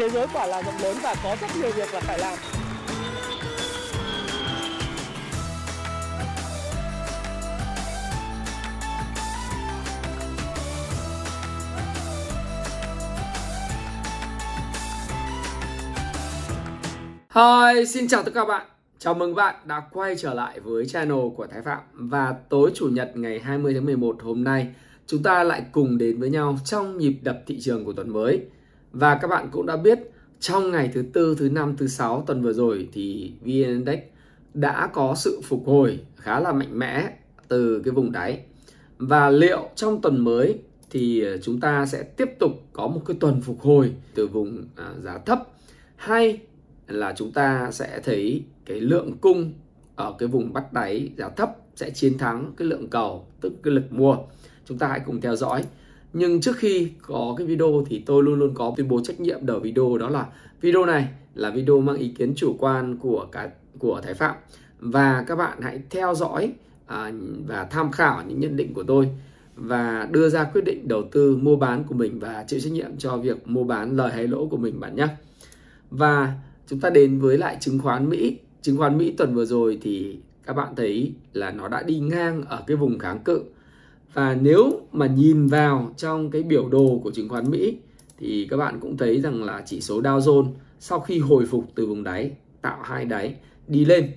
thế giới quả là rộng lớn và có rất nhiều việc là phải làm Hi, xin chào tất cả các bạn. Chào mừng bạn đã quay trở lại với channel của Thái Phạm và tối chủ nhật ngày 20 tháng 11 hôm nay chúng ta lại cùng đến với nhau trong nhịp đập thị trường của tuần mới. Và các bạn cũng đã biết trong ngày thứ tư, thứ năm, thứ sáu tuần vừa rồi thì VN Index đã có sự phục hồi khá là mạnh mẽ từ cái vùng đáy. Và liệu trong tuần mới thì chúng ta sẽ tiếp tục có một cái tuần phục hồi từ vùng à, giá thấp hay là chúng ta sẽ thấy cái lượng cung ở cái vùng bắt đáy giá thấp sẽ chiến thắng cái lượng cầu tức cái lực mua chúng ta hãy cùng theo dõi nhưng trước khi có cái video thì tôi luôn luôn có tuyên bố trách nhiệm đầu video đó là video này là video mang ý kiến chủ quan của cả của Thái Phạm. Và các bạn hãy theo dõi à, và tham khảo những nhận định của tôi và đưa ra quyết định đầu tư mua bán của mình và chịu trách nhiệm cho việc mua bán lời hay lỗ của mình bạn nhé. Và chúng ta đến với lại chứng khoán Mỹ. Chứng khoán Mỹ tuần vừa rồi thì các bạn thấy là nó đã đi ngang ở cái vùng kháng cự và nếu mà nhìn vào trong cái biểu đồ của chứng khoán Mỹ thì các bạn cũng thấy rằng là chỉ số Dow Jones sau khi hồi phục từ vùng đáy tạo hai đáy đi lên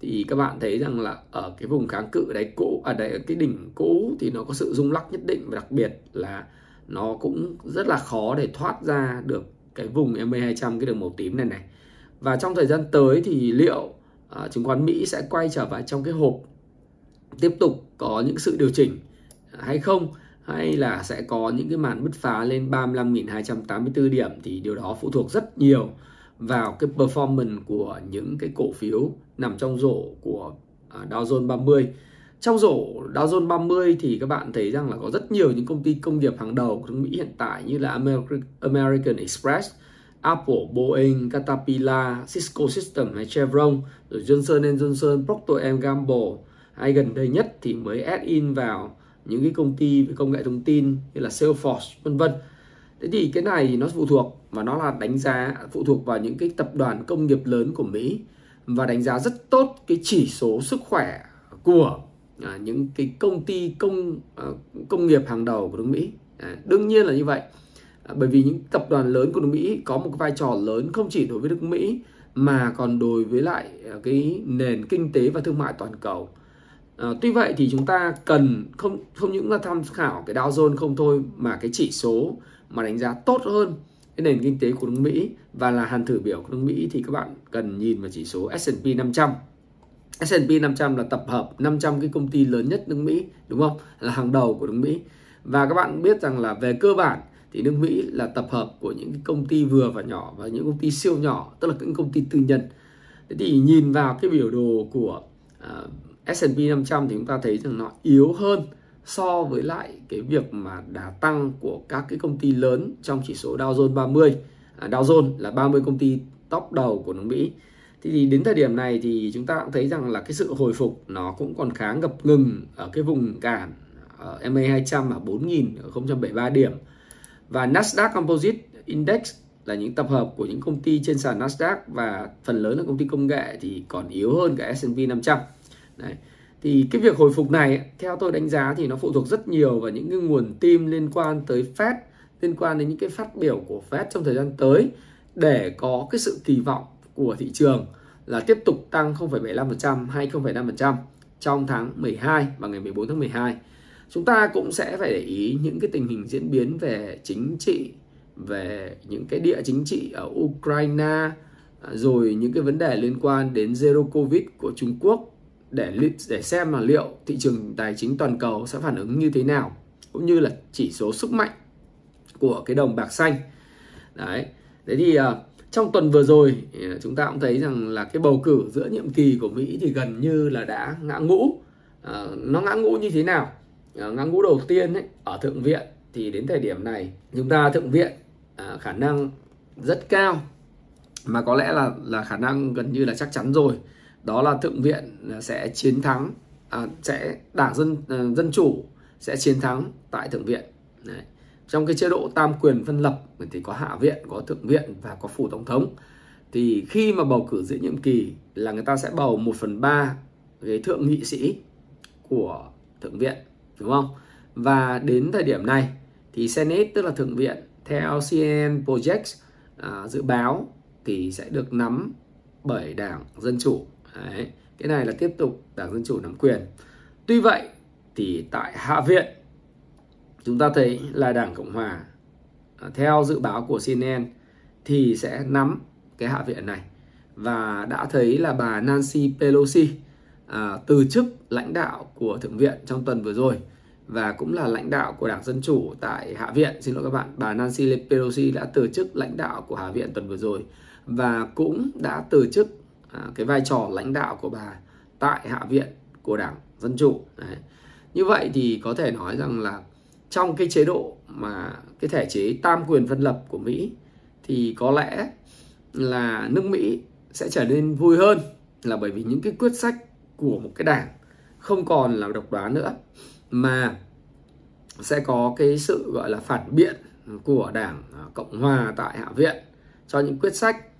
thì các bạn thấy rằng là ở cái vùng kháng cự đáy cũ ở à ở cái đỉnh cũ thì nó có sự rung lắc nhất định và đặc biệt là nó cũng rất là khó để thoát ra được cái vùng MA200 cái đường màu tím này này. Và trong thời gian tới thì liệu uh, chứng khoán Mỹ sẽ quay trở vào trong cái hộp tiếp tục có những sự điều chỉnh hay không hay là sẽ có những cái màn bứt phá lên 35.284 điểm thì điều đó phụ thuộc rất nhiều vào cái performance của những cái cổ phiếu nằm trong rổ của à, Dow Jones 30 trong rổ Dow Jones 30 thì các bạn thấy rằng là có rất nhiều những công ty công nghiệp hàng đầu của nước Mỹ hiện tại như là American Express, Apple, Boeing, Caterpillar, Cisco system hay Chevron, rồi Johnson Johnson, Procter Gamble. Hay gần đây nhất thì mới add in vào những cái công ty về công nghệ thông tin như là Salesforce vân vân. Thế thì cái này thì nó phụ thuộc và nó là đánh giá phụ thuộc vào những cái tập đoàn công nghiệp lớn của Mỹ và đánh giá rất tốt cái chỉ số sức khỏe của à, những cái công ty công à, công nghiệp hàng đầu của nước Mỹ. À, đương nhiên là như vậy. À, bởi vì những tập đoàn lớn của nước Mỹ có một vai trò lớn không chỉ đối với nước Mỹ mà còn đối với lại à, cái nền kinh tế và thương mại toàn cầu. À, tuy vậy thì chúng ta cần không không những là tham khảo cái Dow Jones không thôi mà cái chỉ số mà đánh giá tốt hơn cái nền kinh tế của nước Mỹ và là hàn thử biểu của nước Mỹ thì các bạn cần nhìn vào chỉ số S&P 500. S&P 500 là tập hợp 500 cái công ty lớn nhất nước Mỹ đúng không? Là hàng đầu của nước Mỹ. Và các bạn biết rằng là về cơ bản thì nước Mỹ là tập hợp của những cái công ty vừa và nhỏ và những công ty siêu nhỏ tức là những công ty tư nhân. Thế thì nhìn vào cái biểu đồ của uh, S&P 500 thì chúng ta thấy rằng nó yếu hơn so với lại cái việc mà đà tăng của các cái công ty lớn trong chỉ số Dow Jones 30. À, Dow Jones là 30 công ty top đầu của nước Mỹ. Thì đến thời điểm này thì chúng ta cũng thấy rằng là cái sự hồi phục nó cũng còn khá ngập ngừng ở cái vùng cản ở MA200 ở 4.073 điểm. Và Nasdaq Composite Index là những tập hợp của những công ty trên sàn Nasdaq và phần lớn là công ty công nghệ thì còn yếu hơn cả S&P 500. Đấy thì cái việc hồi phục này theo tôi đánh giá thì nó phụ thuộc rất nhiều vào những cái nguồn tin liên quan tới Fed liên quan đến những cái phát biểu của Fed trong thời gian tới để có cái sự kỳ vọng của thị trường là tiếp tục tăng 0,75% hay 0,5% trong tháng 12 và ngày 14 tháng 12. Chúng ta cũng sẽ phải để ý những cái tình hình diễn biến về chính trị, về những cái địa chính trị ở Ukraine, à, rồi những cái vấn đề liên quan đến Zero Covid của Trung Quốc để để xem là liệu thị trường tài chính toàn cầu sẽ phản ứng như thế nào cũng như là chỉ số sức mạnh của cái đồng bạc xanh. Đấy. Thế thì uh, trong tuần vừa rồi à, chúng ta cũng thấy rằng là cái bầu cử giữa nhiệm kỳ của Mỹ thì gần như là đã ngã ngũ. Uh, nó ngã ngũ như thế nào? Uh, ngã ngũ đầu tiên ấy, ở thượng viện thì đến thời điểm này chúng ta thượng viện uh, khả năng rất cao. Mà có lẽ là là khả năng gần như là chắc chắn rồi đó là thượng viện à, sẽ chiến thắng à, sẽ đảng dân à, dân chủ sẽ chiến thắng tại thượng viện. Đấy. trong cái chế độ tam quyền phân lập thì có hạ viện có thượng viện và có phủ tổng thống. Thì khi mà bầu cử giữa nhiệm kỳ là người ta sẽ bầu 1 phần 3 ghế thượng nghị sĩ của thượng viện đúng không? Và đến thời điểm này thì Senate tức là thượng viện theo CNN Project à, dự báo thì sẽ được nắm bởi đảng dân chủ. Đấy. cái này là tiếp tục đảng dân chủ nắm quyền tuy vậy thì tại hạ viện chúng ta thấy là đảng cộng hòa à, theo dự báo của CNN thì sẽ nắm cái hạ viện này và đã thấy là bà Nancy Pelosi à, từ chức lãnh đạo của thượng viện trong tuần vừa rồi và cũng là lãnh đạo của Đảng Dân Chủ tại Hạ viện. Xin lỗi các bạn, bà Nancy Pelosi đã từ chức lãnh đạo của Hạ viện tuần vừa rồi và cũng đã từ chức À, cái vai trò lãnh đạo của bà tại Hạ viện của Đảng Dân Chủ. Đấy. Như vậy thì có thể nói rằng là trong cái chế độ mà cái thể chế tam quyền phân lập của Mỹ thì có lẽ là nước Mỹ sẽ trở nên vui hơn là bởi vì những cái quyết sách của một cái đảng không còn là độc đoán nữa, mà sẽ có cái sự gọi là phản biện của đảng cộng hòa tại hạ viện cho những quyết sách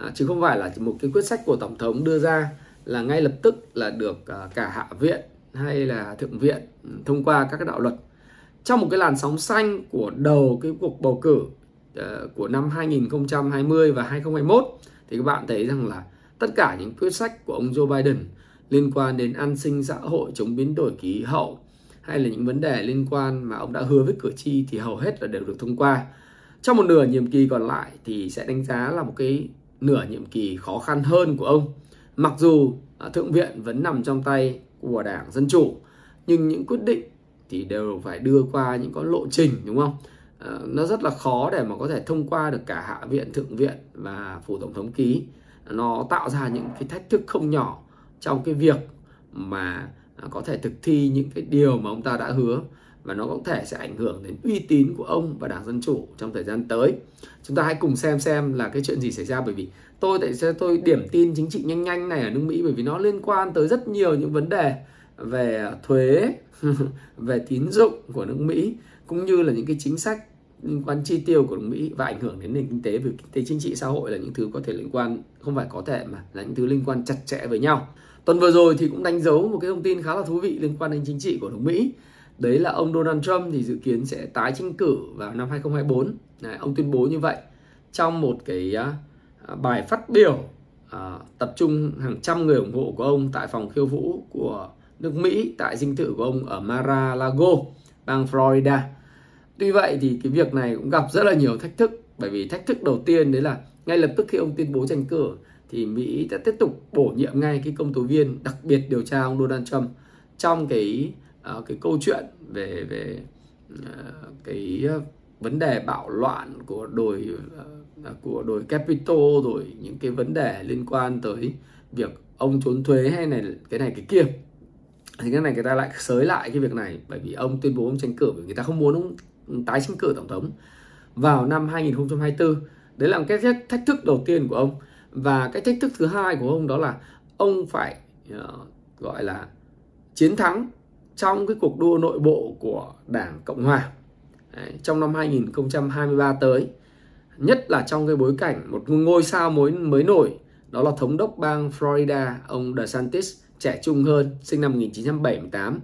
à, chứ không phải là một cái quyết sách của tổng thống đưa ra là ngay lập tức là được à, cả hạ viện hay là thượng viện ừ, thông qua các cái đạo luật trong một cái làn sóng xanh của đầu cái cuộc bầu cử uh, của năm 2020 và 2021 thì các bạn thấy rằng là tất cả những quyết sách của ông Joe Biden liên quan đến an sinh xã hội chống biến đổi khí hậu hay là những vấn đề liên quan mà ông đã hứa với cử tri thì hầu hết là đều được thông qua. Trong một nửa nhiệm kỳ còn lại thì sẽ đánh giá là một cái nửa nhiệm kỳ khó khăn hơn của ông. Mặc dù à, thượng viện vẫn nằm trong tay của Đảng Dân Chủ nhưng những quyết định thì đều phải đưa qua những con lộ trình đúng không? À, nó rất là khó để mà có thể thông qua được cả hạ viện, thượng viện và phủ tổng thống ký. Nó tạo ra những cái thách thức không nhỏ trong cái việc mà có thể thực thi những cái điều mà ông ta đã hứa và nó có thể sẽ ảnh hưởng đến uy tín của ông và đảng dân chủ trong thời gian tới. Chúng ta hãy cùng xem xem là cái chuyện gì xảy ra, bởi vì tôi tại sao tôi điểm tin chính trị nhanh nhanh này ở nước mỹ, bởi vì nó liên quan tới rất nhiều những vấn đề về thuế, về tín dụng của nước mỹ, cũng như là những cái chính sách liên quan chi tiêu của nước Mỹ và ảnh hưởng đến nền kinh tế về kinh tế chính trị xã hội là những thứ có thể liên quan, không phải có thể mà là những thứ liên quan chặt chẽ với nhau. Tuần vừa rồi thì cũng đánh dấu một cái thông tin khá là thú vị liên quan đến chính trị của nước Mỹ đấy là ông Donald Trump thì dự kiến sẽ tái tranh cử vào năm 2024 Đấy, ông tuyên bố như vậy trong một cái uh, bài phát biểu uh, tập trung hàng trăm người ủng hộ của ông tại phòng khiêu vũ của nước Mỹ tại dinh thự của ông ở Mar-a-Lago bang Florida. Tuy vậy thì cái việc này cũng gặp rất là nhiều thách thức bởi vì thách thức đầu tiên đấy là ngay lập tức khi ông tuyên bố tranh cử thì Mỹ sẽ tiếp tục bổ nhiệm ngay cái công tố viên đặc biệt điều tra ông Donald Trump trong cái uh, cái câu chuyện về về uh, cái ờ, vấn đề bạo loạn của đồi uh, của đồi Capitol rồi những cái vấn đề liên quan tới việc ông trốn thuế hay này cái này cái kia. Thì cái này người ta lại sới lại cái việc này bởi vì ông tuyên bố ông tranh cử vì người ta không muốn ông tái tranh cử tổng thống vào năm 2024 đấy là cái thách thức đầu tiên của ông. Và cái thách thức thứ hai của ông đó là ông phải uh, gọi là chiến thắng trong cái cuộc đua nội bộ của Đảng Cộng Hòa Đấy, trong năm 2023 tới nhất là trong cái bối cảnh một ngôi sao mới mới nổi đó là thống đốc bang Florida ông DeSantis trẻ trung hơn sinh năm 1978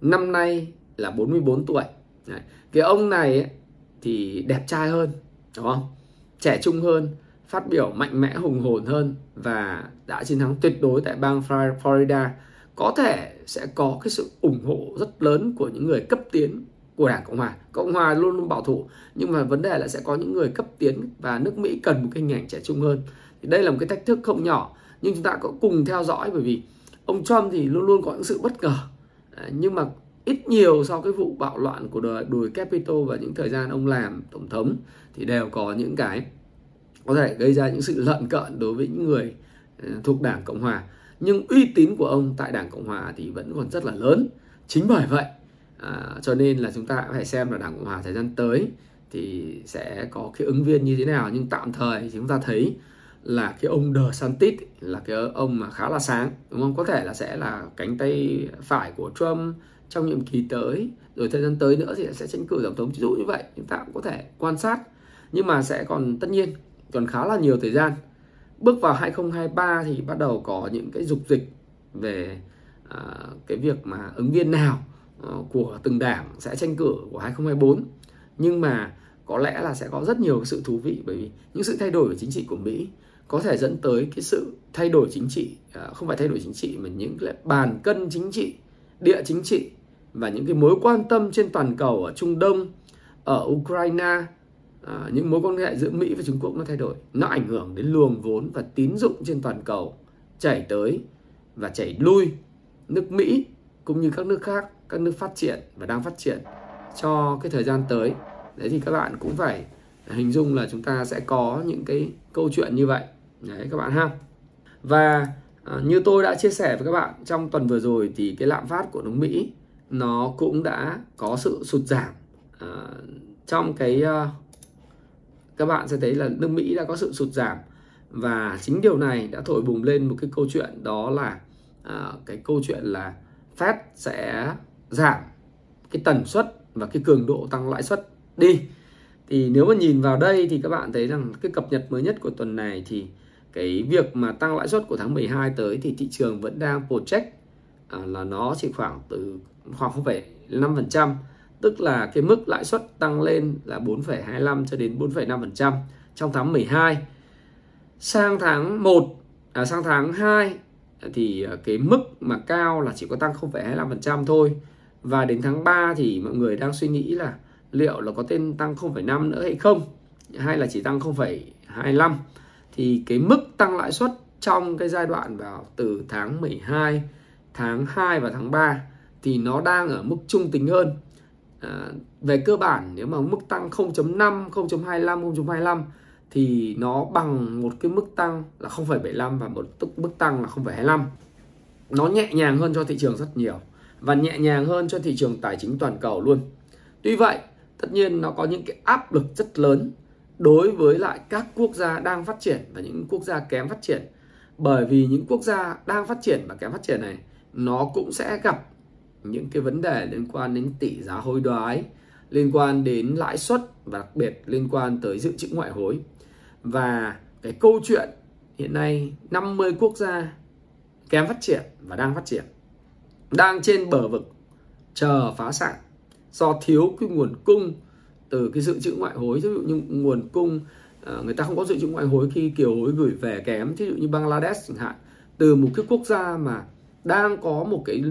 năm nay là 44 tuổi Đấy. cái ông này ấy, thì đẹp trai hơn đúng không trẻ trung hơn phát biểu mạnh mẽ hùng hồn hơn và đã chiến thắng tuyệt đối tại bang Florida có thể sẽ có cái sự ủng hộ rất lớn của những người cấp tiến của Đảng Cộng Hòa. Cộng Hòa luôn luôn bảo thủ nhưng mà vấn đề là sẽ có những người cấp tiến và nước Mỹ cần một cái hình ảnh trẻ trung hơn. Thì đây là một cái thách thức không nhỏ nhưng chúng ta có cùng theo dõi bởi vì ông Trump thì luôn luôn có những sự bất ngờ. À, nhưng mà ít nhiều sau cái vụ bạo loạn của đồi, đồi Capitol và những thời gian ông làm tổng thống thì đều có những cái có thể gây ra những sự lợn cợn đối với những người à, thuộc Đảng Cộng Hòa. Nhưng uy tín của ông tại Đảng Cộng Hòa thì vẫn còn rất là lớn. Chính bởi vậy à, cho nên là chúng ta phải xem là Đảng Cộng Hòa thời gian tới thì sẽ có cái ứng viên như thế nào. Nhưng tạm thời thì chúng ta thấy là cái ông De Santis là cái ông mà khá là sáng đúng không? Có thể là sẽ là cánh tay phải của Trump trong nhiệm kỳ tới rồi thời gian tới nữa thì sẽ tranh cử tổng thống ví dụ như vậy chúng ta cũng có thể quan sát nhưng mà sẽ còn tất nhiên còn khá là nhiều thời gian bước vào 2023 thì bắt đầu có những cái dục dịch về uh, cái việc mà ứng viên nào uh, của từng đảng sẽ tranh cử của 2024 nhưng mà có lẽ là sẽ có rất nhiều sự thú vị bởi vì những sự thay đổi của chính trị của Mỹ có thể dẫn tới cái sự thay đổi chính trị à, không phải thay đổi chính trị mà những cái bàn cân chính trị địa chính trị và những cái mối quan tâm trên toàn cầu ở Trung Đông ở Ukraine à, những mối quan hệ giữa Mỹ và Trung Quốc nó thay đổi. Nó ảnh hưởng đến luồng vốn và tín dụng trên toàn cầu chảy tới và chảy lui. Nước Mỹ cũng như các nước khác các nước phát triển và đang phát triển cho cái thời gian tới. Đấy thì các bạn cũng phải hình dung là chúng ta sẽ có những cái câu chuyện như vậy. Đấy các bạn ha. Và à, như tôi đã chia sẻ với các bạn trong tuần vừa rồi thì cái lạm phát của nước Mỹ nó cũng đã có sự sụt giảm à, trong cái uh, các bạn sẽ thấy là nước Mỹ đã có sự sụt giảm. Và chính điều này đã thổi bùng lên một cái câu chuyện đó là à, cái câu chuyện là Fed sẽ giảm cái tần suất và cái cường độ tăng lãi suất đi. Thì nếu mà nhìn vào đây thì các bạn thấy rằng cái cập nhật mới nhất của tuần này thì cái việc mà tăng lãi suất của tháng 12 tới thì thị trường vẫn đang project à, là nó chỉ khoảng từ khoảng 0,5% tức là cái mức lãi suất tăng lên là 4,25 cho đến 4,5% trong tháng 12 sang tháng 1 à, sang tháng 2 thì à, cái mức mà cao là chỉ có tăng 0,25% thôi. Và đến tháng 3 thì mọi người đang suy nghĩ là liệu là có tên tăng 0,5 nữa hay không hay là chỉ tăng 0,25 thì cái mức tăng lãi suất trong cái giai đoạn vào từ tháng 12 tháng 2 và tháng 3 thì nó đang ở mức trung tính hơn à, về cơ bản nếu mà mức tăng 0.5 0.25 0.25 thì nó bằng một cái mức tăng là 0,75 và một tức mức tăng là 0,25 nó nhẹ nhàng hơn cho thị trường rất nhiều và nhẹ nhàng hơn cho thị trường tài chính toàn cầu luôn. Tuy vậy tất nhiên nó có những cái áp lực rất lớn đối với lại các quốc gia đang phát triển và những quốc gia kém phát triển. Bởi vì những quốc gia đang phát triển và kém phát triển này nó cũng sẽ gặp những cái vấn đề liên quan đến tỷ giá hối đoái, liên quan đến lãi suất và đặc biệt liên quan tới dự trữ ngoại hối. Và cái câu chuyện hiện nay 50 quốc gia kém phát triển và đang phát triển, đang trên bờ vực chờ phá sản do thiếu cái nguồn cung từ cái dự trữ ngoại hối. Ví dụ như nguồn cung ờ, người ta không có dự trữ ngoại hối khi kiều hối gửi về kém. Ví dụ như Bangladesh chẳng hạn, từ một cái quốc gia mà đang có một cái,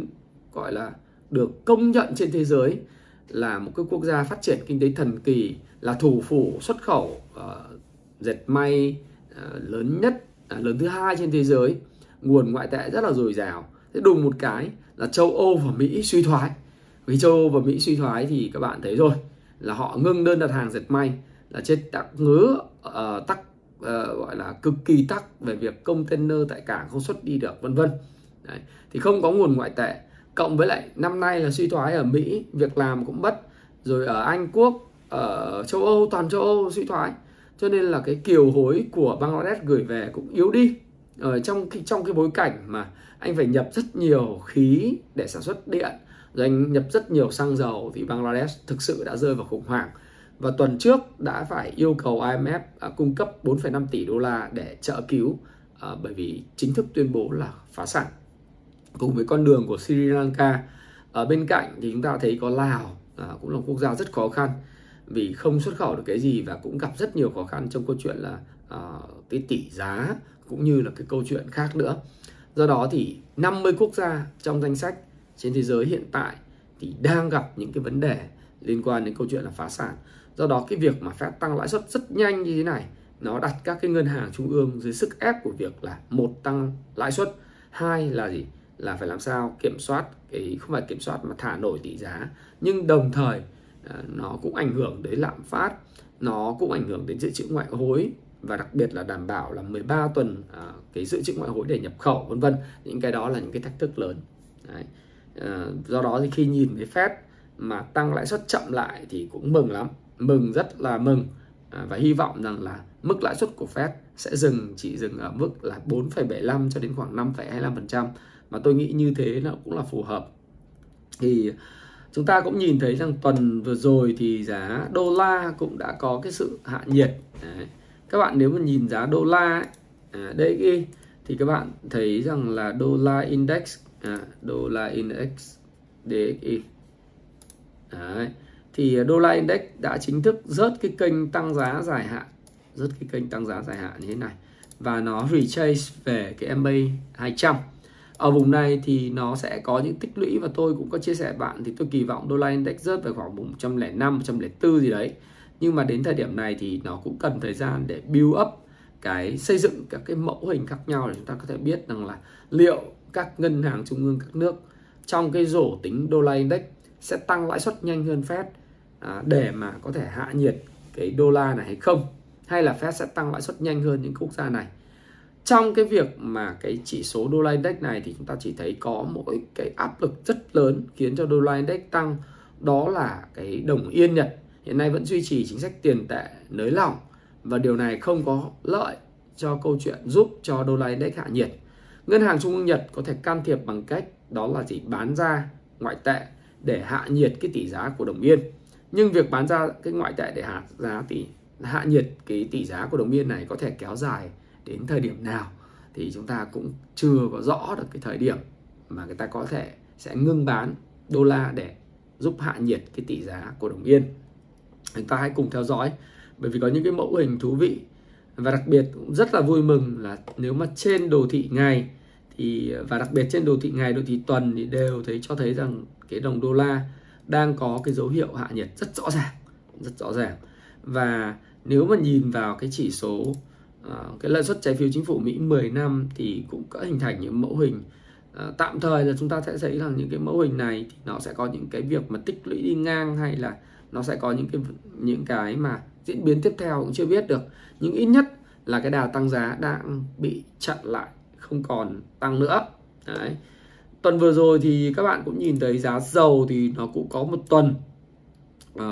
gọi là được công nhận trên thế giới là một cái quốc gia phát triển kinh tế thần kỳ là thủ phủ xuất khẩu uh, dệt may uh, lớn nhất uh, lớn thứ hai trên thế giới. Nguồn ngoại tệ rất là dồi dào. Thế đùng một cái là châu Âu và Mỹ suy thoái. Vì châu Âu và Mỹ suy thoái thì các bạn thấy rồi là họ ngưng đơn đặt hàng dệt may là chết ờ, tắc ngứa uh, tắc uh, gọi là cực kỳ tắc về việc container tại cảng không xuất đi được vân vân. Thì không có nguồn ngoại tệ cộng với lại năm nay là suy thoái ở Mỹ việc làm cũng mất rồi ở Anh Quốc ở châu Âu toàn châu Âu suy thoái. Cho nên là cái kiều hối của Bangladesh gửi về cũng yếu đi. Ở trong trong cái bối cảnh mà anh phải nhập rất nhiều khí để sản xuất điện rồi anh nhập rất nhiều xăng dầu thì Bangladesh thực sự đã rơi vào khủng hoảng. Và tuần trước đã phải yêu cầu IMF à, cung cấp 4,5 tỷ đô la để trợ cứu à, bởi vì chính thức tuyên bố là phá sản cùng với con đường của Sri Lanka. Ở bên cạnh thì chúng ta thấy có Lào à, cũng là một quốc gia rất khó khăn vì không xuất khẩu được cái gì và cũng gặp rất nhiều khó khăn trong câu chuyện là à, cái tỷ giá cũng như là cái câu chuyện khác nữa. Do đó thì 50 quốc gia trong danh sách trên thế giới hiện tại thì đang gặp những cái vấn đề liên quan đến câu chuyện là phá sản. Do đó cái việc mà Fed tăng lãi suất rất nhanh như thế này nó đặt các cái ngân hàng trung ương dưới sức ép của việc là một tăng lãi suất hai là gì? Là phải làm sao kiểm soát cái không phải kiểm soát mà thả nổi tỷ giá. Nhưng đồng thời à, nó cũng ảnh hưởng đến lạm phát nó cũng ảnh hưởng đến dự trữ ngoại hối và đặc biệt là đảm bảo là 13 tuần à, cái dự trữ ngoại hối để nhập khẩu vân vân. Những cái đó là những cái thách thức lớn. Đấy. À, do đó thì khi nhìn thấy Fed mà tăng lãi suất chậm lại thì cũng mừng lắm. Mừng rất là mừng. À, và hy vọng rằng là mức lãi suất của Fed sẽ dừng chỉ dừng ở mức là 4,75 cho đến khoảng 5,25% mà tôi nghĩ như thế là cũng là phù hợp. Thì chúng ta cũng nhìn thấy rằng tuần vừa rồi thì giá đô la cũng đã có cái sự hạ nhiệt. Đấy. các bạn nếu mà nhìn giá đô la ấy, à, DXY thì các bạn thấy rằng là đô la index à, đô la index DXY Đấy. thì đô la index đã chính thức rớt cái kênh tăng giá dài hạn rớt cái kênh tăng giá dài hạn như thế này. Và nó retrace về cái MA 200 ở vùng này thì nó sẽ có những tích lũy và tôi cũng có chia sẻ bạn thì tôi kỳ vọng đô la index rớt về khoảng 105 104 gì đấy. Nhưng mà đến thời điểm này thì nó cũng cần thời gian để build up cái xây dựng các cái mẫu hình khác nhau để chúng ta có thể biết rằng là liệu các ngân hàng trung ương các nước trong cái rổ tính đô la index sẽ tăng lãi suất nhanh hơn Fed à, để mà có thể hạ nhiệt cái đô la này hay không? Hay là Fed sẽ tăng lãi suất nhanh hơn những quốc gia này? Trong cái việc mà cái chỉ số đô la index này thì chúng ta chỉ thấy có mỗi cái áp lực rất lớn khiến cho đô la index tăng đó là cái đồng yên Nhật hiện nay vẫn duy trì chính sách tiền tệ nới lỏng và điều này không có lợi cho câu chuyện giúp cho đô la index hạ nhiệt. Ngân hàng Trung ương Nhật có thể can thiệp bằng cách đó là chỉ bán ra ngoại tệ để hạ nhiệt cái tỷ giá của đồng yên. Nhưng việc bán ra cái ngoại tệ để hạ giá tỷ hạ nhiệt cái tỷ giá của đồng yên này có thể kéo dài đến thời điểm nào thì chúng ta cũng chưa có rõ được cái thời điểm mà người ta có thể sẽ ngưng bán đô la để giúp hạ nhiệt cái tỷ giá của đồng yên. Chúng ta hãy cùng theo dõi, bởi vì có những cái mẫu hình thú vị và đặc biệt cũng rất là vui mừng là nếu mà trên đồ thị ngày thì, và đặc biệt trên đồ thị ngày, đồ thị tuần thì đều thấy, cho thấy rằng cái đồng đô la đang có cái dấu hiệu hạ nhiệt rất rõ ràng, rất rõ ràng và nếu mà nhìn vào cái chỉ số Ờ, cái lợi suất trái phiếu chính phủ Mỹ 10 năm thì cũng có hình thành những mẫu hình. À, tạm thời là chúng ta sẽ thấy rằng những cái mẫu hình này thì nó sẽ có những cái việc mà tích lũy đi ngang hay là nó sẽ có những cái những cái mà diễn biến tiếp theo cũng chưa biết được. Nhưng ít nhất là cái đà tăng giá đang bị chặn lại không còn tăng nữa. Đấy. tuần vừa rồi thì các bạn cũng nhìn thấy giá dầu thì nó cũng có một tuần uh,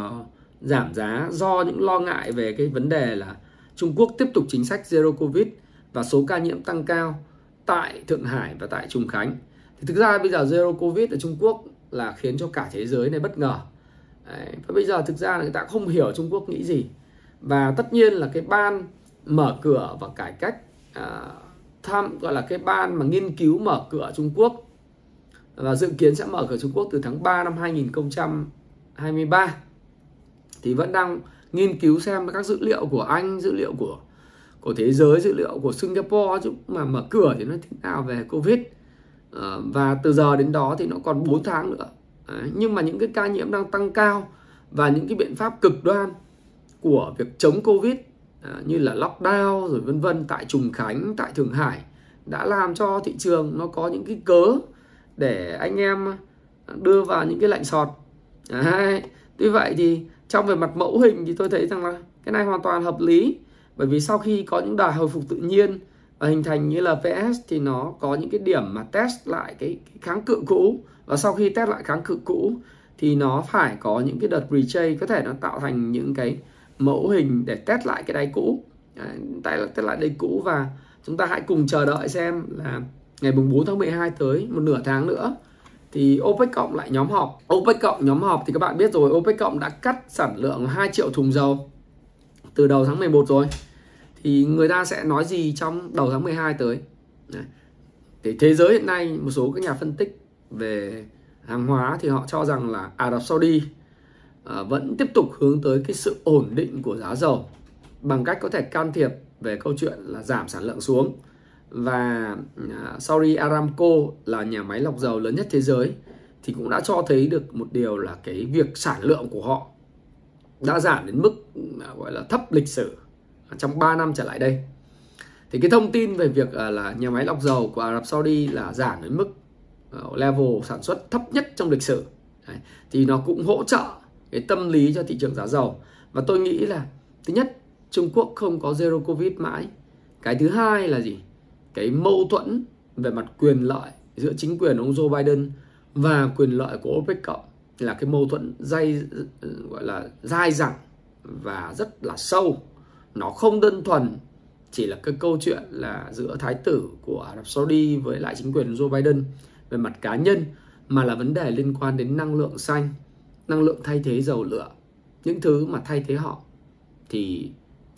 giảm giá do những lo ngại về cái vấn đề là Trung Quốc tiếp tục chính sách zero covid và số ca nhiễm tăng cao tại Thượng Hải và tại Trùng Khánh. Thì thực ra bây giờ zero covid ở Trung Quốc là khiến cho cả thế giới này bất ngờ. Đấy. Và bây giờ thực ra là người ta không hiểu Trung Quốc nghĩ gì. Và tất nhiên là cái ban mở cửa và cải cách à, tham gọi là cái ban mà nghiên cứu mở cửa Trung Quốc và dự kiến sẽ mở cửa Trung Quốc từ tháng 3 năm 2023 thì vẫn đang nghiên cứu xem các dữ liệu của Anh, dữ liệu của của thế giới, dữ liệu của Singapore chứ mà mở cửa thì nó thế nào về Covid à, và từ giờ đến đó thì nó còn 4 tháng nữa nhưng mà những cái ca nhiễm đang tăng cao và những cái biện pháp cực đoan của việc chống Covid à, như là lockdown rồi vân vân tại Trùng Khánh, tại Thượng Hải đã làm cho thị trường nó có những cái cớ để anh em đưa vào những cái lệnh sọt. Đấy. Tuy vậy thì trong về mặt mẫu hình thì tôi thấy rằng là cái này hoàn toàn hợp lý. Bởi vì sau khi có những đà hồi phục tự nhiên và hình thành như là PS thì nó có những cái điểm mà test lại cái, cái kháng cự cũ. Và sau khi test lại kháng cự cũ thì nó phải có những cái đợt retrace có thể nó tạo thành những cái mẫu hình để test lại cái đáy cũ. À, tại là test lại đáy cũ và chúng ta hãy cùng chờ đợi xem là ngày mùng 4 tháng 12 tới một nửa tháng nữa thì OPEC cộng lại nhóm họp. OPEC cộng nhóm họp thì các bạn biết rồi, OPEC cộng đã cắt sản lượng 2 triệu thùng dầu từ đầu tháng 11 rồi. Thì người ta sẽ nói gì trong đầu tháng 12 tới? Thì thế giới hiện nay, một số các nhà phân tích về hàng hóa thì họ cho rằng là Ả Rập Saudi ờ, vẫn tiếp tục hướng tới cái sự ổn định của giá dầu bằng cách có thể can thiệp về câu chuyện là giảm sản lượng xuống và à, Saudi Aramco là nhà máy lọc dầu lớn nhất thế giới, thì cũng đã cho thấy được một điều là cái việc sản lượng của họ đã giảm đến mức à, gọi là thấp lịch sử trong 3 năm trở lại đây. Thì cái thông tin về việc à, là nhà máy lọc dầu của Ả Rập Saudi là giảm đến mức level sản xuất thấp nhất trong lịch sử Đấy. thì nó cũng hỗ trợ cái tâm lý cho thị trường giá dầu và tôi nghĩ là, thứ nhất, Trung Quốc không có zero covid mãi cái thứ hai là gì cái mâu thuẫn về mặt quyền lợi giữa chính quyền ông Joe Biden và quyền lợi của OPEC cộng là cái mâu thuẫn dây gọi là dai dẳng và rất là sâu. Nó không đơn thuần chỉ là cái câu chuyện là giữa thái tử của Ả Rập Saudi với lại chính quyền Joe Biden về mặt cá nhân, mà là vấn đề liên quan đến năng lượng xanh, năng lượng thay thế dầu lửa. Những thứ mà thay thế họ thì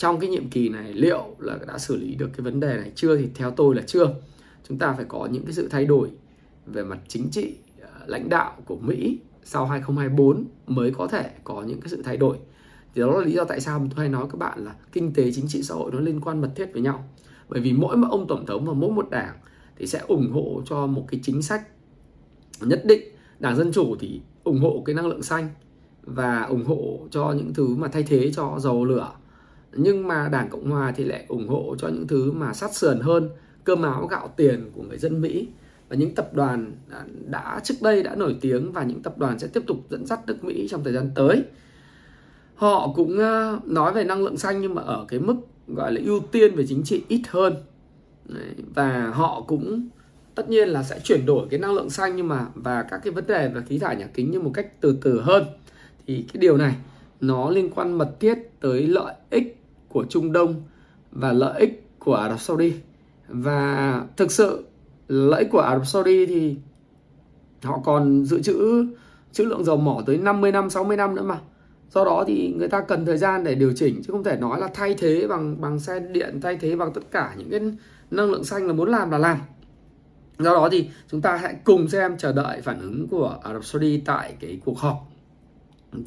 trong cái nhiệm kỳ này, liệu là đã xử lý được cái vấn đề này chưa thì theo tôi là chưa. Chúng ta phải có những cái sự thay đổi về mặt chính trị ờ, lãnh đạo của Mỹ sau 2024 mới có thể có những cái sự thay đổi. Thì đó là lý do tại sao tôi hay nói các bạn là kinh tế, chính trị, xã hội nó liên quan mật thiết với nhau. Bởi vì mỗi một ông tổng thống và mỗi một đảng thì sẽ ủng hộ cho một cái chính sách nhất định. Đảng dân chủ thì ủng hộ cái năng lượng xanh và ủng hộ cho những thứ mà thay thế cho dầu lửa nhưng mà đảng cộng hòa thì lại ủng hộ cho những thứ mà sát sườn hơn, cơm áo gạo tiền của người dân mỹ. Và những tập đoàn đã trước đây đã nổi tiếng và những tập đoàn sẽ tiếp tục dẫn dắt nước mỹ trong thời gian tới. Họ cũng ờ, nói về năng lượng xanh nhưng mà ở cái mức gọi là ưu tiên về chính trị ít hơn. Và họ cũng tất nhiên là sẽ chuyển đổi cái năng lượng xanh nhưng mà, và các cái vấn đề về khí thải nhà kính như một cách từ từ hơn. Thì cái điều này nó liên quan mật thiết tới lợi ích của Trung Đông và lợi ích của Ả Rập Saudi. Và thực sự, lợi ích của Ả Rập Saudi thì họ còn dự trữ trữ lượng dầu mỏ tới 50 năm 60 năm nữa mà. Do đó thì người ta cần thời gian để điều chỉnh, chứ không thể nói là thay thế bằng bằng xe điện, thay thế bằng tất cả những cái năng lượng xanh là muốn làm là làm. Do đó thì chúng ta hãy cùng xem, chờ đợi phản ứng của Ả Rập Saudi tại cái cuộc họp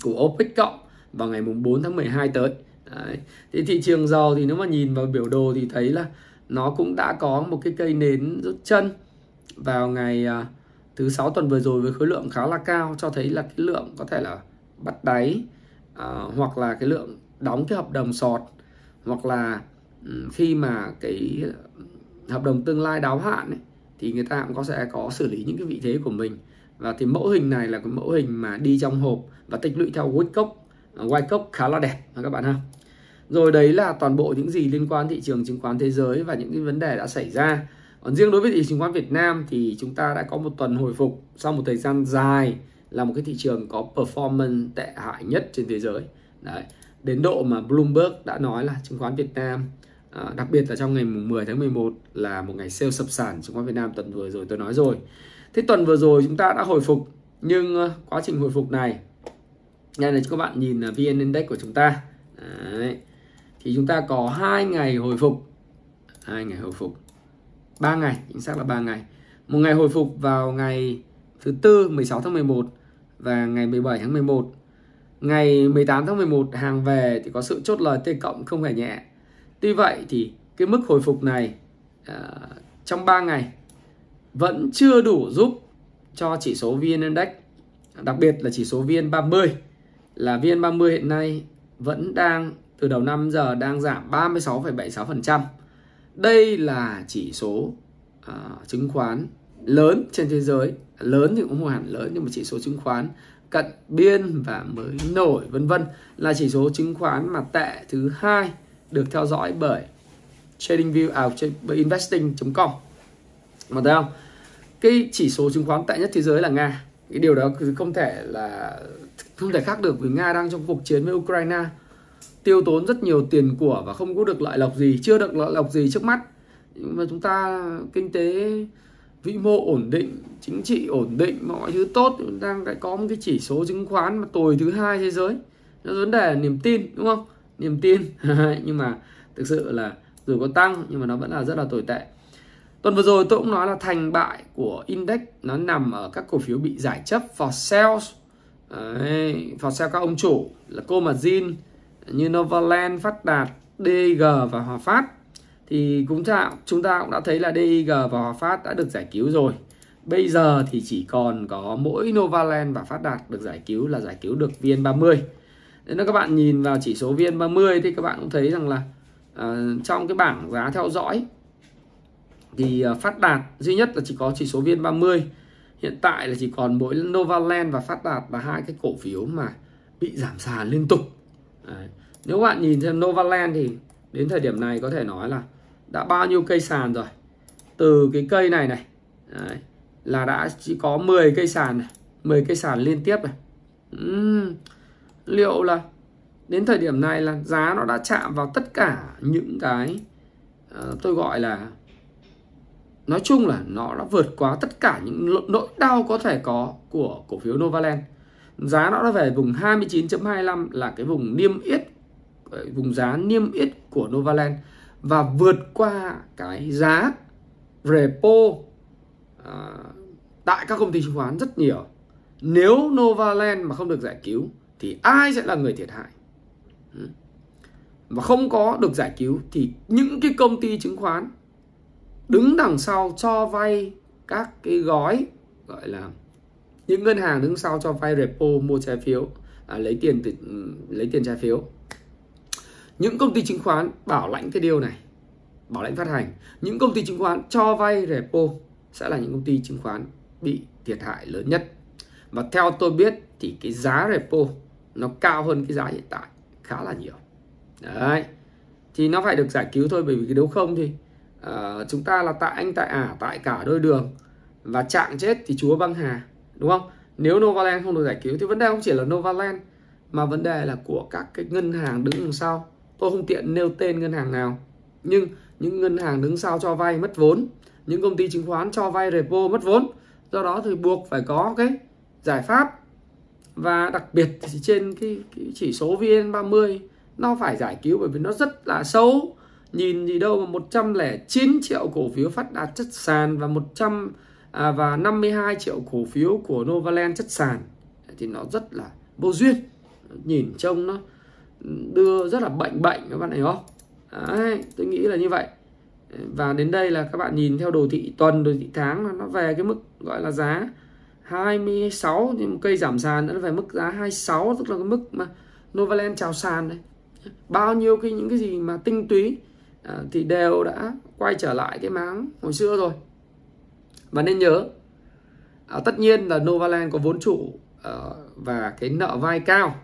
của OPEC cộng vào ngày mùng 4 tháng 12 tới. Đấy. Thì thị trường dầu thì nếu mà nhìn vào biểu đồ thì thấy là nó cũng đã có một cái cây nến rút chân vào ngày uh, thứ sáu tuần vừa rồi với khối lượng khá là cao cho thấy là cái lượng có thể là bắt đáy uh, hoặc là cái lượng đóng cái hợp đồng sọt hoặc là um, khi mà cái hợp đồng tương lai đáo hạn ấy, thì người ta cũng có sẽ có xử lý những cái vị thế của mình và thì mẫu hình này là cái mẫu hình mà đi trong hộp và tích lũy theo Wyckoff à, Wyckoff khá là đẹp các bạn ha rồi đấy là toàn bộ những gì liên quan thị trường chứng khoán thế giới và những cái vấn đề đã xảy ra. Còn riêng đối với thị trường chứng khoán Việt Nam thì chúng ta đã có một tuần hồi phục sau một thời gian dài là một cái thị trường có performance tệ hại nhất trên thế giới. Đấy đến độ mà Bloomberg đã nói là chứng khoán Việt Nam à, đặc biệt là trong ngày 10 tháng 11 là một ngày sale sập sàn chứng khoán Việt Nam tuần vừa rồi tôi nói rồi. Thế tuần vừa rồi chúng ta đã hồi phục nhưng uh, quá trình hồi phục này đây là các bạn nhìn ờ, là VN Index của chúng ta. Đấy thì chúng ta có hai ngày hồi phục. Hai ngày hồi phục. 3 ngày chính xác là 3 ngày. Một ngày hồi phục vào ngày thứ tư 16 tháng 11 và ngày 17 tháng 11 ngày 18 tháng 11 hàng về thì có sự chốt lời T cộng không hề nhẹ. Tuy vậy thì cái mức hồi phục này uh, trong 3 ngày vẫn chưa đủ giúp cho chỉ số VN Index đặc biệt là chỉ số VN30 là VN30 hiện nay vẫn đang từ đầu năm giờ đang giảm 36,76%. Đây là chỉ số uh, chứng khoán lớn trên thế giới, lớn thì cũng không hẳn lớn nhưng mà chỉ số chứng khoán cận biên và mới nổi vân vân là chỉ số chứng khoán mà tệ thứ hai được theo dõi bởi TradingView à bởi investing.com. Mà thấy không? Cái chỉ số chứng khoán tệ nhất thế giới là Nga. Cái điều đó không thể là không thể khác được vì Nga đang trong cuộc chiến với Ukraine tiêu tốn rất nhiều tiền của và không có được lợi lộc gì chưa được lợi lộc gì trước mắt. Nhưng mà chúng ta kinh tế vĩ mô ổn định chính trị ổn định mọi thứ tốt chúng ta đang có một cái chỉ số chứng khoán mà tồi thứ hai thế giới. Nó vấn đề là niềm tin đúng không? Niềm tin. Nhưng mà thực sự là dù có tăng nhưng mà nó vẫn là rất là tồi tệ. Tuần vừa rồi tôi cũng nói là thành bại của index nó nằm ở các cổ phiếu bị giải chấp for sales. Đấy, for sale các ông chủ là Comazin như Novaland, Phát Đạt, DG và Hòa Phát thì cũng ta, chúng ta cũng đã thấy là DIG và Hòa Phát đã được giải cứu rồi. Bây giờ thì chỉ còn có mỗi Novaland và Phát Đạt được giải cứu là giải cứu được VN30. Nên các bạn nhìn vào chỉ số VN30 thì các bạn cũng thấy rằng là uh, trong cái bảng giá theo dõi thì uh, Phát Đạt duy nhất là chỉ có chỉ số VN30 hiện tại là chỉ còn mỗi Novaland và Phát Đạt là hai cái cổ phiếu mà bị giảm sàn liên tục Đấy. nếu bạn nhìn xem Novaland thì đến thời điểm này có thể nói là đã bao nhiêu cây sàn rồi từ cái cây này này Đấy. là đã chỉ có 10 cây sàn này 10 cây sàn liên tiếp này uhm. liệu là đến thời điểm này là giá nó đã chạm vào tất cả những cái uh, tôi gọi là nói chung là nó đã vượt quá tất cả những nỗi đau có thể có của cổ phiếu Novaland giá nó đã về vùng 29.25 là cái vùng niêm yết ờ, vùng giá niêm yết của Novaland và vượt qua cái giá repo à, tại các công ty chứng khoán rất nhiều. Nếu Novaland mà không được giải cứu thì ai sẽ là người thiệt hại? Ừ. Và không có được giải cứu thì những cái công ty chứng khoán đứng đằng sau cho vay các cái gói gọi là những ngân hàng đứng sau cho vay repo mua trái phiếu à, lấy tiền từ ừ, lấy tiền trái phiếu. Những công ty chứng khoán bảo lãnh cái điều này bảo lãnh phát hành. Những công ty chứng khoán cho vay repo sẽ là những công ty chứng khoán bị thiệt hại lớn nhất. Và theo tôi biết thì cái giá repo nó cao hơn cái giá hiện tại khá là nhiều. Đấy. Thì nó phải được giải cứu thôi bởi vì cái đấu không thì uh, chúng ta là tại anh tại ả tại cả đôi đường. Và trạng chết thì chúa băng hà đúng không? Nếu Novaland không được giải cứu thì vấn đề không chỉ là Novaland mà vấn đề là của các cái ngân hàng đứng đằng sau. Tôi không tiện nêu tên ngân hàng nào nhưng những ngân hàng đứng sau cho vay mất vốn những công ty chứng khoán cho vay repo mất vốn. Do đó thì buộc phải có cái giải pháp và đặc biệt thì trên cái, cái chỉ số VN30 nó phải giải cứu bởi vì nó rất là xấu. Nhìn gì đâu mà 109 triệu cổ phiếu phát đạt chất sàn và 100 à, và 52 triệu cổ phiếu của Novaland chất sàn thì nó rất là vô duyên. Nhìn trông nó đưa rất là bệnh bệnh các bạn thấy không Đấy, tôi nghĩ là như vậy. Và đến đây là các bạn nhìn theo đồ thị tuần đồ thị tháng nó về cái mức gọi là giá 26 thì một cây giảm sàn nó về mức giá 26 tức là cái mức mà Novaland chào sàn đấy bao nhiêu cái những cái gì mà tinh túy à, thì đều đã quay trở lại cái máng hồi xưa rồi và nên nhớ à, tất nhiên là Novaland có vốn chủ à, và cái nợ vai cao.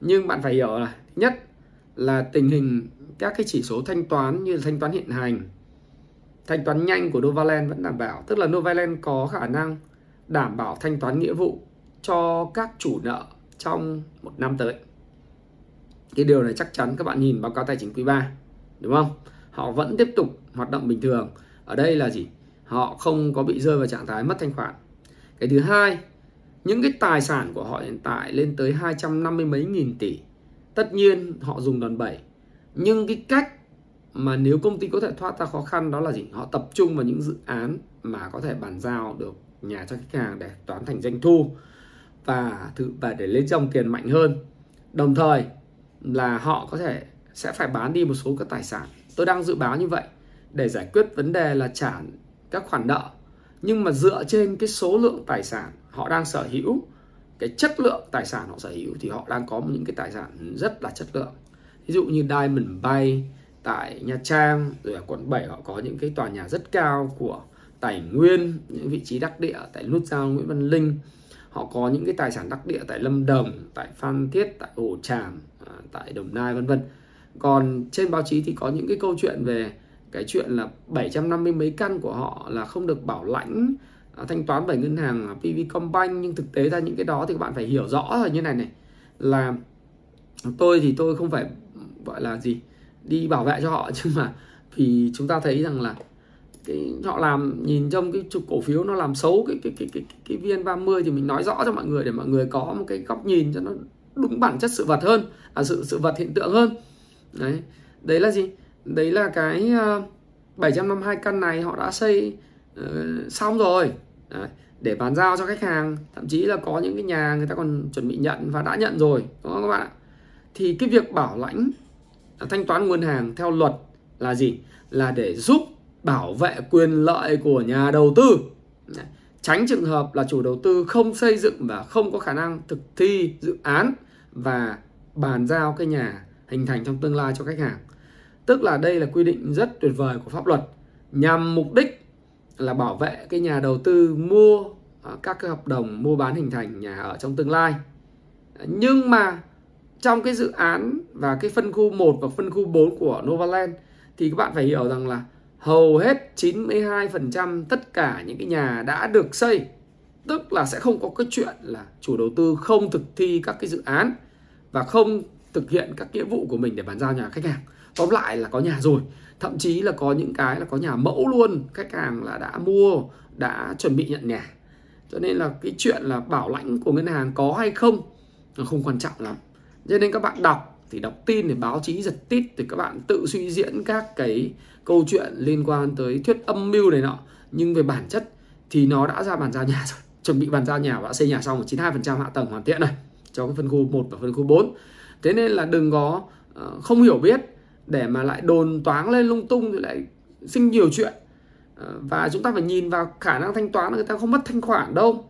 Nhưng bạn phải hiểu là nhất là tình hình các cái chỉ số thanh toán như là thanh toán hiện hành thanh toán nhanh của Novaland vẫn đảm bảo. Tức là Novaland có khả năng đảm bảo thanh toán nghĩa vụ cho các chủ nợ trong một năm tới. Cái điều này chắc chắn các bạn nhìn báo cáo tài chính quý 3 đúng không? Họ vẫn tiếp tục hoạt động bình thường. Ở đây là gì? Họ không có bị rơi vào trạng thái mất thanh khoản. Cái thứ hai, những cái tài sản của họ hiện tại lên tới 250 mấy nghìn tỷ. Tất nhiên họ dùng đòn bẩy, nhưng cái cách mà nếu công ty có thể thoát ra khó khăn đó là gì? Họ tập trung vào những dự án mà có thể bàn giao được nhà cho khách hàng để toán thành doanh thu và thử và để lấy dòng tiền mạnh hơn. Đồng thời là họ có thể, sẽ phải bán đi một số các tài sản. Tôi đang dự báo như vậy để giải quyết vấn đề là trả các khoản nợ. Nhưng mà dựa trên cái số lượng tài sản họ đang sở hữu, cái chất lượng tài sản họ sở hữu thì họ đang có những cái tài sản rất là chất lượng. Ví dụ như Diamond Bay tại Nha Trang, rồi ở quận 7 họ có những cái tòa nhà rất cao của Tài Nguyên, những vị trí đắc địa tại nút giao Nguyễn Văn Linh. Họ có những cái tài sản đắc địa tại Lâm Đồng, tại Phan Thiết, tại Hồ Tràm à, tại Đồng Nai, vân vân. Còn trên báo chí thì có những cái câu chuyện về cái chuyện là 750 mấy căn của họ là không được bảo lãnh à, thanh toán bởi ngân hàng à, PVcombank nhưng thực tế ra những cái đó thì các bạn phải hiểu rõ rồi như này này là tôi thì tôi không phải gọi là gì đi bảo vệ cho họ. Nhưng mà vì chúng ta thấy rằng là cái họ làm nhìn trong cái trục cổ phiếu nó làm xấu cái cái cái cái cái, cái VN30 thì mình nói rõ cho mọi người để mọi người có một cái góc nhìn cho nó đúng bản chất sự vật hơn à sự sự vật hiện tượng hơn. Đấy. Đấy là gì? Đấy là cái ờ, 752 căn này họ đã xây uh, xong rồi. Đấy, để bàn giao cho khách hàng. Thậm chí là có những cái nhà người ta còn chuẩn bị nhận và đã nhận rồi đúng không các bạn? Thì cái việc bảo lãnh ờ, thanh toán nguồn hàng theo luật là gì? Là để giúp bảo vệ quyền lợi của nhà đầu tư. Tránh trường hợp là chủ đầu tư không xây dựng và không có khả năng thực thi dự án và bàn giao cái nhà hình thành trong tương lai cho khách hàng tức là đây là quy định rất tuyệt vời của pháp luật, nhằm mục đích là bảo vệ cái nhà đầu tư mua à, các cái hợp đồng mua bán hình thành nhà ở trong tương lai. Nhưng mà trong cái dự án và cái phân khu 1 và phân khu 4 của Novaland thì các bạn phải hiểu rằng là hầu hết 92% tất cả những cái nhà đã được xây, tức là sẽ không có cái chuyện là chủ đầu tư không thực thi các cái dự án và không thực hiện các nghĩa vụ của mình để bàn giao nhà khách hàng tóm lại là có nhà rồi. Thậm chí là có những cái là có nhà mẫu luôn. Khách hàng là đã mua, đã chuẩn bị nhận nhà. Cho nên là cái chuyện là bảo lãnh của ngân hàng có hay không nó không quan trọng lắm. Cho nên các bạn đọc thì đọc tin để báo chí giật tít, thì các bạn tự suy diễn các cái câu chuyện liên quan tới thuyết âm mưu này nọ. Nhưng về bản chất thì nó đã ra bàn giao nhà rồi. Chuẩn bị bàn giao nhà và xây nhà xong 92% hạ tầng hoàn thiện này, cho cái phân khu 1 và phân khu 4 thế nên là đừng có ờ, không hiểu biết để mà lại đồn toáng lên lung tung thì lại sinh nhiều chuyện. Ờ, và chúng ta phải nhìn vào khả năng thanh toán người ta không mất thanh khoản đâu.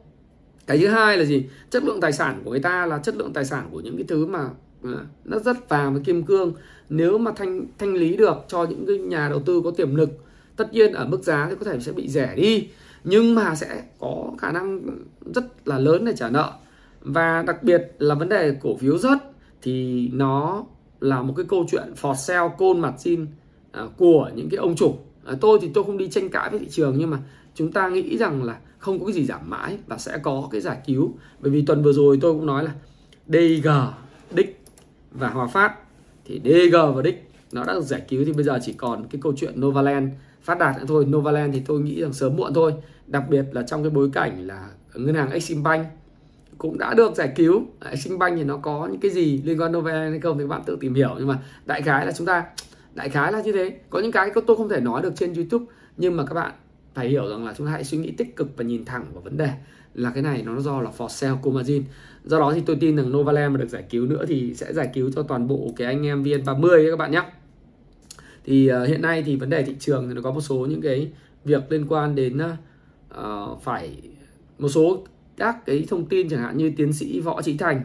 Cái thứ hai là gì? Chất lượng tài sản của người ta là chất lượng tài sản của những cái thứ mà ờ, nó rất vàng và kim cương. Nếu mà thanh thanh lý được cho những cái nhà đầu tư có tiềm lực, tất nhiên ở mức giá thì có thể sẽ bị rẻ đi. Nhưng mà sẽ có khả năng rất là lớn để trả nợ. Và đặc biệt là vấn đề cổ phiếu rớt thì nó là một cái câu chuyện for sale côn mặt xin à, của những cái ông chủ. À, tôi thì tôi không đi tranh cãi với thị trường nhưng mà chúng ta nghĩ rằng là không có cái gì giảm mãi và sẽ có cái giải cứu. Bởi vì tuần vừa rồi tôi cũng nói là DG, Đích và Hòa Phát thì DG và Đích nó đã được giải cứu thì bây giờ chỉ còn cái câu chuyện Novaland phát đạt nữa thôi. Novaland thì tôi nghĩ rằng sớm muộn thôi. Đặc biệt là trong cái bối cảnh là ngân hàng Eximbank cũng đã được giải cứu. Sinh banh thì nó có những cái gì liên quan novel hay không thì các bạn tự tìm hiểu. Nhưng mà đại khái là chúng ta đại khái là như thế. Có những cái tôi không thể nói được trên YouTube nhưng mà các bạn phải hiểu rằng là chúng ta hãy suy nghĩ tích cực và nhìn thẳng vào vấn đề là cái này nó do là for sale comargin do đó thì tôi tin rằng Novaland mà được giải cứu nữa thì sẽ giải cứu cho toàn bộ cái anh em VN30 các bạn nhé. Thì uh, hiện nay thì vấn đề thị trường thì nó có một số những cái việc liên quan đến uh, phải một số các cái thông tin chẳng hạn như tiến sĩ võ trí thành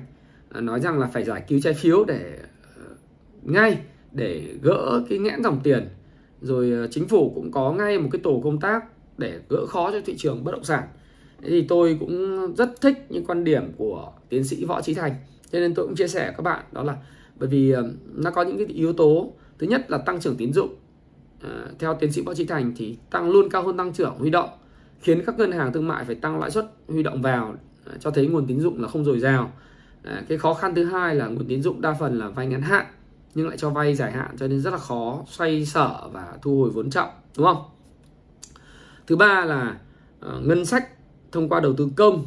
à, nói rằng là phải giải cứu trái phiếu để ờ, ngay để gỡ cái nghẽn dòng tiền. Rồi ờ, chính phủ cũng có ngay một cái tổ công tác để gỡ khó cho thị trường bất động sản. Thế thì tôi cũng rất thích những quan điểm của tiến sĩ võ trí thành. Cho nên tôi cũng chia sẻ các bạn đó là bởi vì ờ, nó có những cái yếu tố. Thứ nhất là tăng trưởng tín dụng. À, theo tiến sĩ võ trí thành thì tăng luôn cao hơn tăng trưởng huy động khiến các ngân hàng thương mại phải tăng lãi suất huy động vào à, cho thấy nguồn tín dụng là không dồi dào. À, cái khó khăn thứ hai là nguồn tín dụng đa phần là vay ngắn hạn nhưng lại cho vay dài hạn cho nên rất là khó xoay sở và thu hồi vốn chậm đúng không? Thứ ba là à, ngân sách thông qua đầu tư công.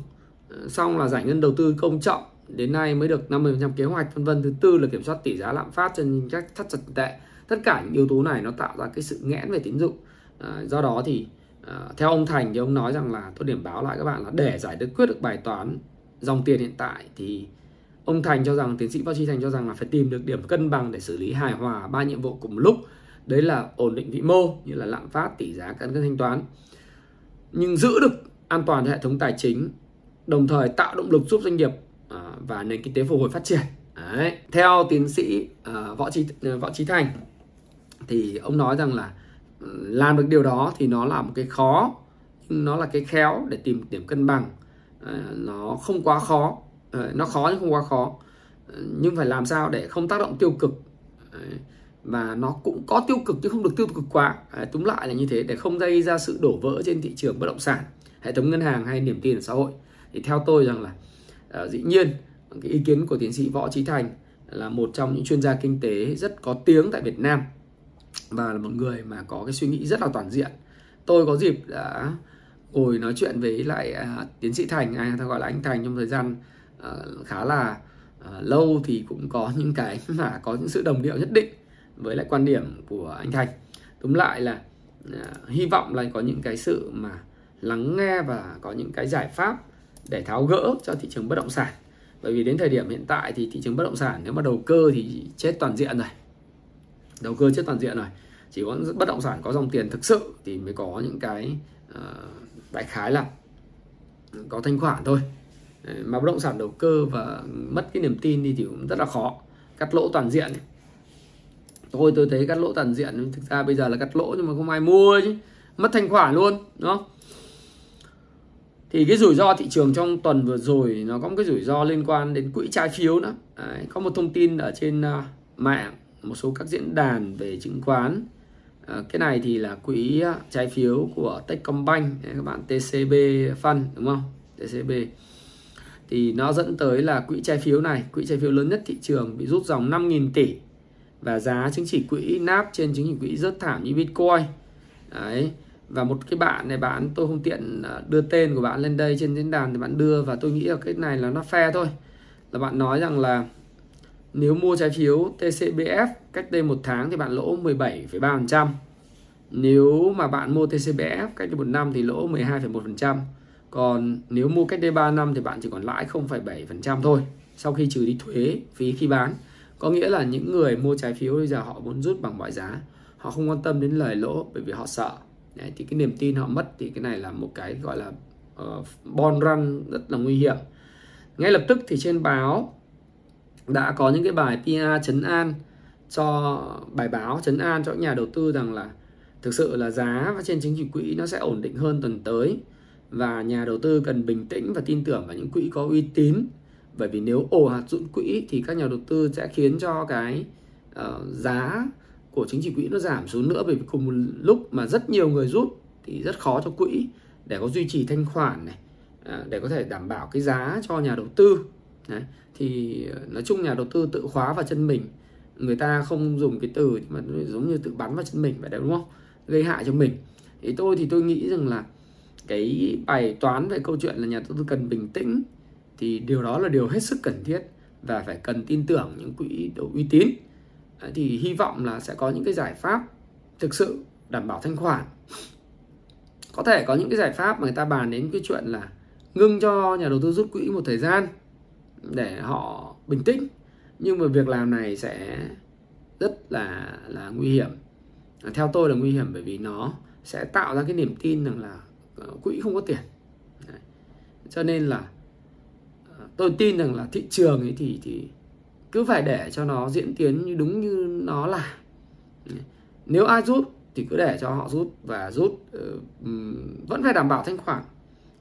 Xong là giải ngân đầu tư công chậm đến nay mới được 50% kế hoạch vân vân. Thứ tư là kiểm soát tỷ giá lạm phát trên các thắt chặt tệ. Tất cả những yếu tố này nó tạo ra cái sự nghẽn về tín dụng. À, do đó thì à, theo ông Thành thì ông nói rằng là tôi điểm báo lại các bạn là để giải được quyết được bài toán dòng tiền hiện tại thì ông Thành cho rằng tiến sĩ Võ Trí Thành cho rằng là phải tìm được điểm cân bằng để xử lý hài hòa ba nhiệm vụ cùng một lúc. Đấy là ổn định vĩ mô như là lạm phát tỷ giá cân cân thanh toán. Nhưng giữ được an toàn hệ thống tài chính đồng thời tạo động lực giúp doanh nghiệp ờ, và nền kinh tế phục hồi phát triển. Đấy. theo tiến sĩ ờ, võ trí võ trí thành thì ông nói rằng là làm được điều đó thì nó là một cái khó, nhưng nó là cái khéo để tìm điểm cân bằng. Ờ, nó không quá khó. Ờ, nó khó nhưng không quá khó. Ờ, nhưng phải làm sao để không tác động tiêu cực. Và nó cũng có tiêu cực chứ không được tiêu cực quá. Túm lại là như thế để không gây ra sự đổ vỡ trên thị trường bất động sản, hệ thống ngân hàng hay niềm tin ở xã hội. Thì theo tôi rằng là dĩ nhiên, cái ý kiến của tiến sĩ Võ Trí Thành là một trong những chuyên gia kinh tế rất có tiếng tại Việt Nam và là một người mà có cái suy nghĩ rất là toàn diện. Tôi có dịp đã ngồi nói chuyện với lại uh, tiến sĩ Thành, anh ta gọi là anh Thành trong thời gian uh, khá là uh, lâu thì cũng có những cái mà có những sự đồng điệu nhất định với lại quan điểm của anh Thành. Túm lại là uh, hy vọng là có những cái sự mà lắng nghe và có những cái giải pháp để tháo gỡ cho thị trường bất động sản bởi vì đến thời điểm hiện tại thì thị trường bất động sản nếu mà đầu cơ thì chết toàn diện rồi đầu cơ chết toàn diện rồi. Chỉ có bất động sản có dòng tiền thực sự thì mới có những cái uh, đại khái là có thanh khoản thôi. Mà bất động sản đầu cơ và mất cái niềm tin đi thì cũng rất là khó. Cắt lỗ toàn diện. Tôi tôi thấy cắt lỗ toàn diện thực ra bây giờ là cắt lỗ nhưng mà không ai mua chứ. Mất thanh khoản luôn đúng không? Thì cái rủi ro thị trường trong tuần vừa rồi nó có một cái rủi ro liên quan đến quỹ trái phiếu nữa. Đấy, có một thông tin ở trên uh, mạng một số các diễn đàn về chứng khoán. À, cái này thì là quỹ à, trái phiếu của Techcombank các bạn TCB Fund đúng không? TCB thì nó dẫn tới là quỹ trái phiếu này quỹ trái phiếu lớn nhất thị trường bị rút dòng 5.000 tỷ và giá chứng chỉ quỹ nắp trên chứng chỉ quỹ rất thảm như Bitcoin. Đấy và một cái bạn này bạn tôi không tiện à, đưa tên của bạn lên đây trên diễn đàn thì bạn đưa và tôi nghĩ là cái này là nó phe thôi. Là bạn nói rằng là nếu mua trái phiếu TCBF cách đây một tháng thì bạn lỗ 17,3% nếu mà bạn mua TCBF cách đây một năm thì lỗ 12,1% còn nếu mua cách đây 3 năm thì bạn chỉ còn lãi 0,7% thôi sau khi trừ đi thuế phí khi bán. Có nghĩa là những người mua trái phiếu bây giờ họ muốn rút bằng mọi giá họ không quan tâm đến lời lỗ bởi vì họ sợ. Đấy, thì cái niềm tin họ mất thì cái này là một cái gọi là ờ, uh, bond run rất là nguy hiểm. Ngay lập tức thì trên báo đã có những cái bài PR chấn an cho bài báo chấn an cho nhà đầu tư rằng là thực sự là giá và trên chứng chỉ quỹ nó sẽ ổn định hơn tuần tới. Và nhà đầu tư cần bình tĩnh và tin tưởng vào những quỹ có uy tín. Bởi vì nếu ồ hạt dụng quỹ thì các nhà đầu tư sẽ khiến cho cái uh, giá của chứng chỉ quỹ nó giảm xuống nữa. Bởi vì cùng một lúc mà rất nhiều người rút thì rất khó cho quỹ để có duy trì thanh khoản này à, để có thể đảm bảo cái giá cho nhà đầu tư. Đấy. thì ờ, nói chung nhà đầu tư tự khóa vào chân mình, người ta không dùng cái từ mà giống như tự bắn vào chân mình vậy đấy đúng không? Gây hại cho mình. Thì tôi thì tôi nghĩ rằng là cái bài toán về câu chuyện là nhà đầu tư cần bình tĩnh thì điều đó là điều hết sức cần thiết và phải cần tin tưởng những quỹ đầu uy tín. Thì hy vọng là sẽ có những cái giải pháp thực sự đảm bảo thanh khoản. Có thể có những cái giải pháp mà người ta bàn đến cái chuyện là ngưng cho nhà đầu tư rút quỹ một thời gian để họ bình tĩnh. Nhưng mà việc làm này sẽ rất là là nguy hiểm. À, theo tôi là nguy hiểm bởi vì nó sẽ tạo ra cái niềm tin rằng là ờ, quỹ không có tiền. Đấy. cho nên là ờ, tôi tin rằng là thị trường ấy thì thì cứ phải để cho nó diễn tiến như đúng như nó là. Nếu ai rút thì cứ để cho họ rút và rút uh, vẫn phải đảm bảo thanh khoản.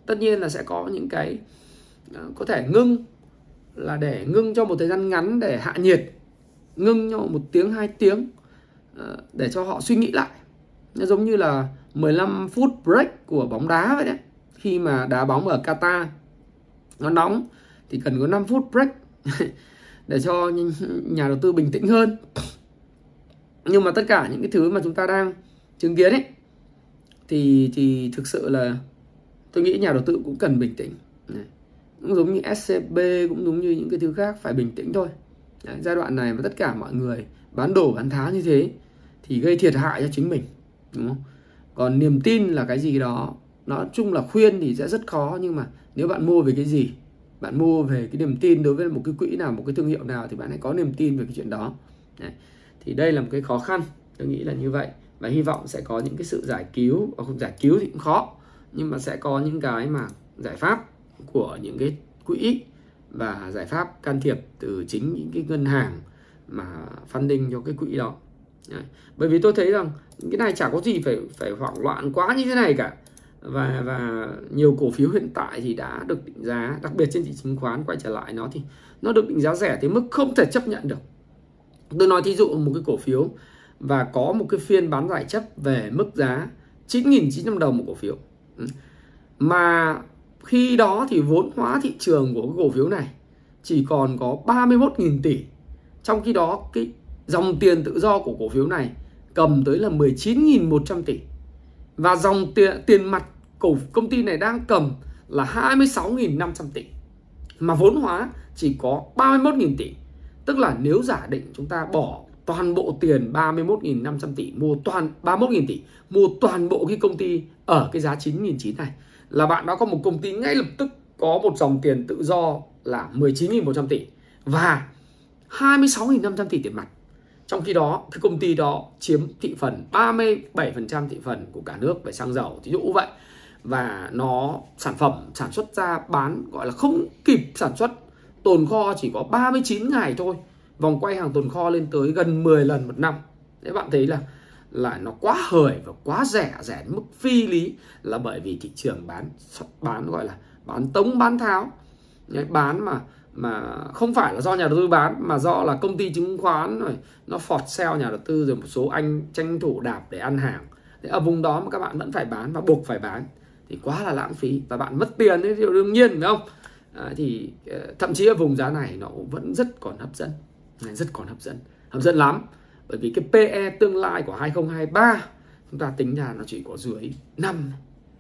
Tất nhiên là sẽ có những cái uh, có thể ngưng là để ngưng cho một thời gian ngắn để hạ nhiệt, ngưng cho một tiếng, hai tiếng ờ, để cho họ suy nghĩ lại. Nó giống như là 15 phút break của bóng đá vậy đấy. Khi mà đá bóng ở Qatar, nó nóng, thì cần có 5 phút break để cho nhà đầu tư bình tĩnh hơn. Nhưng mà tất cả những cái thứ mà chúng ta đang chứng kiến ấy, thì thì thực sự là tôi nghĩ nhà đầu tư cũng cần bình tĩnh cũng giống như SCB cũng giống như những cái thứ khác phải bình tĩnh thôi. Đấy, giai đoạn này mà tất cả mọi người bán đổ bán tháo như thế thì gây thiệt hại cho chính mình đúng không? Còn niềm tin là cái gì đó nói chung là khuyên thì sẽ rất khó nhưng mà nếu bạn mua về cái gì bạn mua về cái niềm tin đối với một cái quỹ nào một cái thương hiệu nào thì bạn hãy có niềm tin về cái chuyện đó. Đấy. thì đây là một cái khó khăn tôi nghĩ là như vậy. Và hy vọng sẽ có những cái sự giải cứu và không giải cứu thì cũng khó nhưng mà sẽ có những cái mà giải pháp của những cái quỹ và giải pháp can thiệp từ chính những cái ngân hàng mà funding cho cái quỹ đó. Đấy. bởi vì tôi thấy rằng cái này chả có gì phải phải hoảng loạn quá như thế này cả. Và và nhiều cổ phiếu hiện tại thì đã được định giá, đặc biệt trên thị chứng khoán, quay trở lại nó thì nó được định giá rẻ tới mức không thể chấp nhận được. Tôi nói thí dụ một cái cổ phiếu và có một cái phiên bán giải chấp về mức giá 9.900 đồng một cổ phiếu. Ừ. Mà khi đó thì vốn hóa thị trường của cái cổ phiếu này chỉ còn có 31.000 tỷ. Trong khi đó cái dòng tiền tự do của cổ phiếu này cầm tới là 19.100 tỷ. Và dòng tiền, tiền mặt cổ công ty này đang cầm là 26.500 tỷ. Mà vốn hóa chỉ có 31.000 tỷ. Tức là nếu giả định chúng ta bỏ toàn bộ tiền 31.500 tỷ mua toàn 31.000 tỷ mua toàn bộ cái công ty ở cái giá 9.900 này là bạn đã có một công ty ngay lập tức có một dòng tiền tự do là 19.100 tỷ và 26.500 tỷ tiền mặt. Trong khi đó, cái công ty đó chiếm thị phần 37% thị phần của cả nước về xăng dầu ví dụ vậy. Và nó sản phẩm, sản xuất ra bán, gọi là không kịp sản xuất. Tồn kho chỉ có 39 ngày thôi. Vòng quay hàng tồn kho lên tới gần 10 lần một năm. Thế bạn thấy là là nó quá hời và quá rẻ rẻ mức phi lý là bởi vì thị trường bán bán gọi là bán tống bán tháo. Bán mà mà không phải là do nhà đầu tư bán mà do là công ty chứng khoán rồi nó phọt sale nhà đầu tư rồi một số anh tranh thủ đạp để ăn hàng. Thế ở vùng đó mà các bạn vẫn phải bán và buộc phải bán thì quá là lãng phí và bạn mất tiền đấy đương nhiên phải không? À, thì ờ, thậm chí ở vùng giá này nó vẫn rất còn hấp dẫn. Rất còn hấp dẫn. Hấp dẫn lắm bởi vì cái PE tương lai của 2023 chúng ta tính ra nó chỉ có dưới 5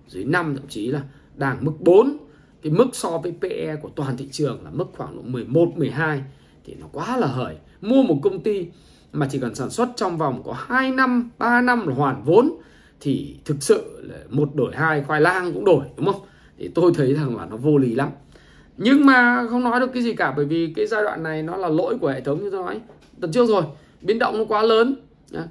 dưới 5 thậm chí là đang mức 4 cái mức so với PE của toàn thị trường là mức khoảng độ 11 12 thì nó quá là hời. Mua một công ty mà chỉ cần sản xuất trong vòng có 2 năm 3 năm là hoàn vốn, thì thực sự là một đổi hai khoai lang cũng đổi, đúng không? Thì tôi thấy rằng là nó vô lý lắm. Nhưng mà không nói được cái gì cả, bởi vì cái giai đoạn này nó là lỗi của hệ thống như tôi nói. Tuần trước rồi biến động nó quá lớn.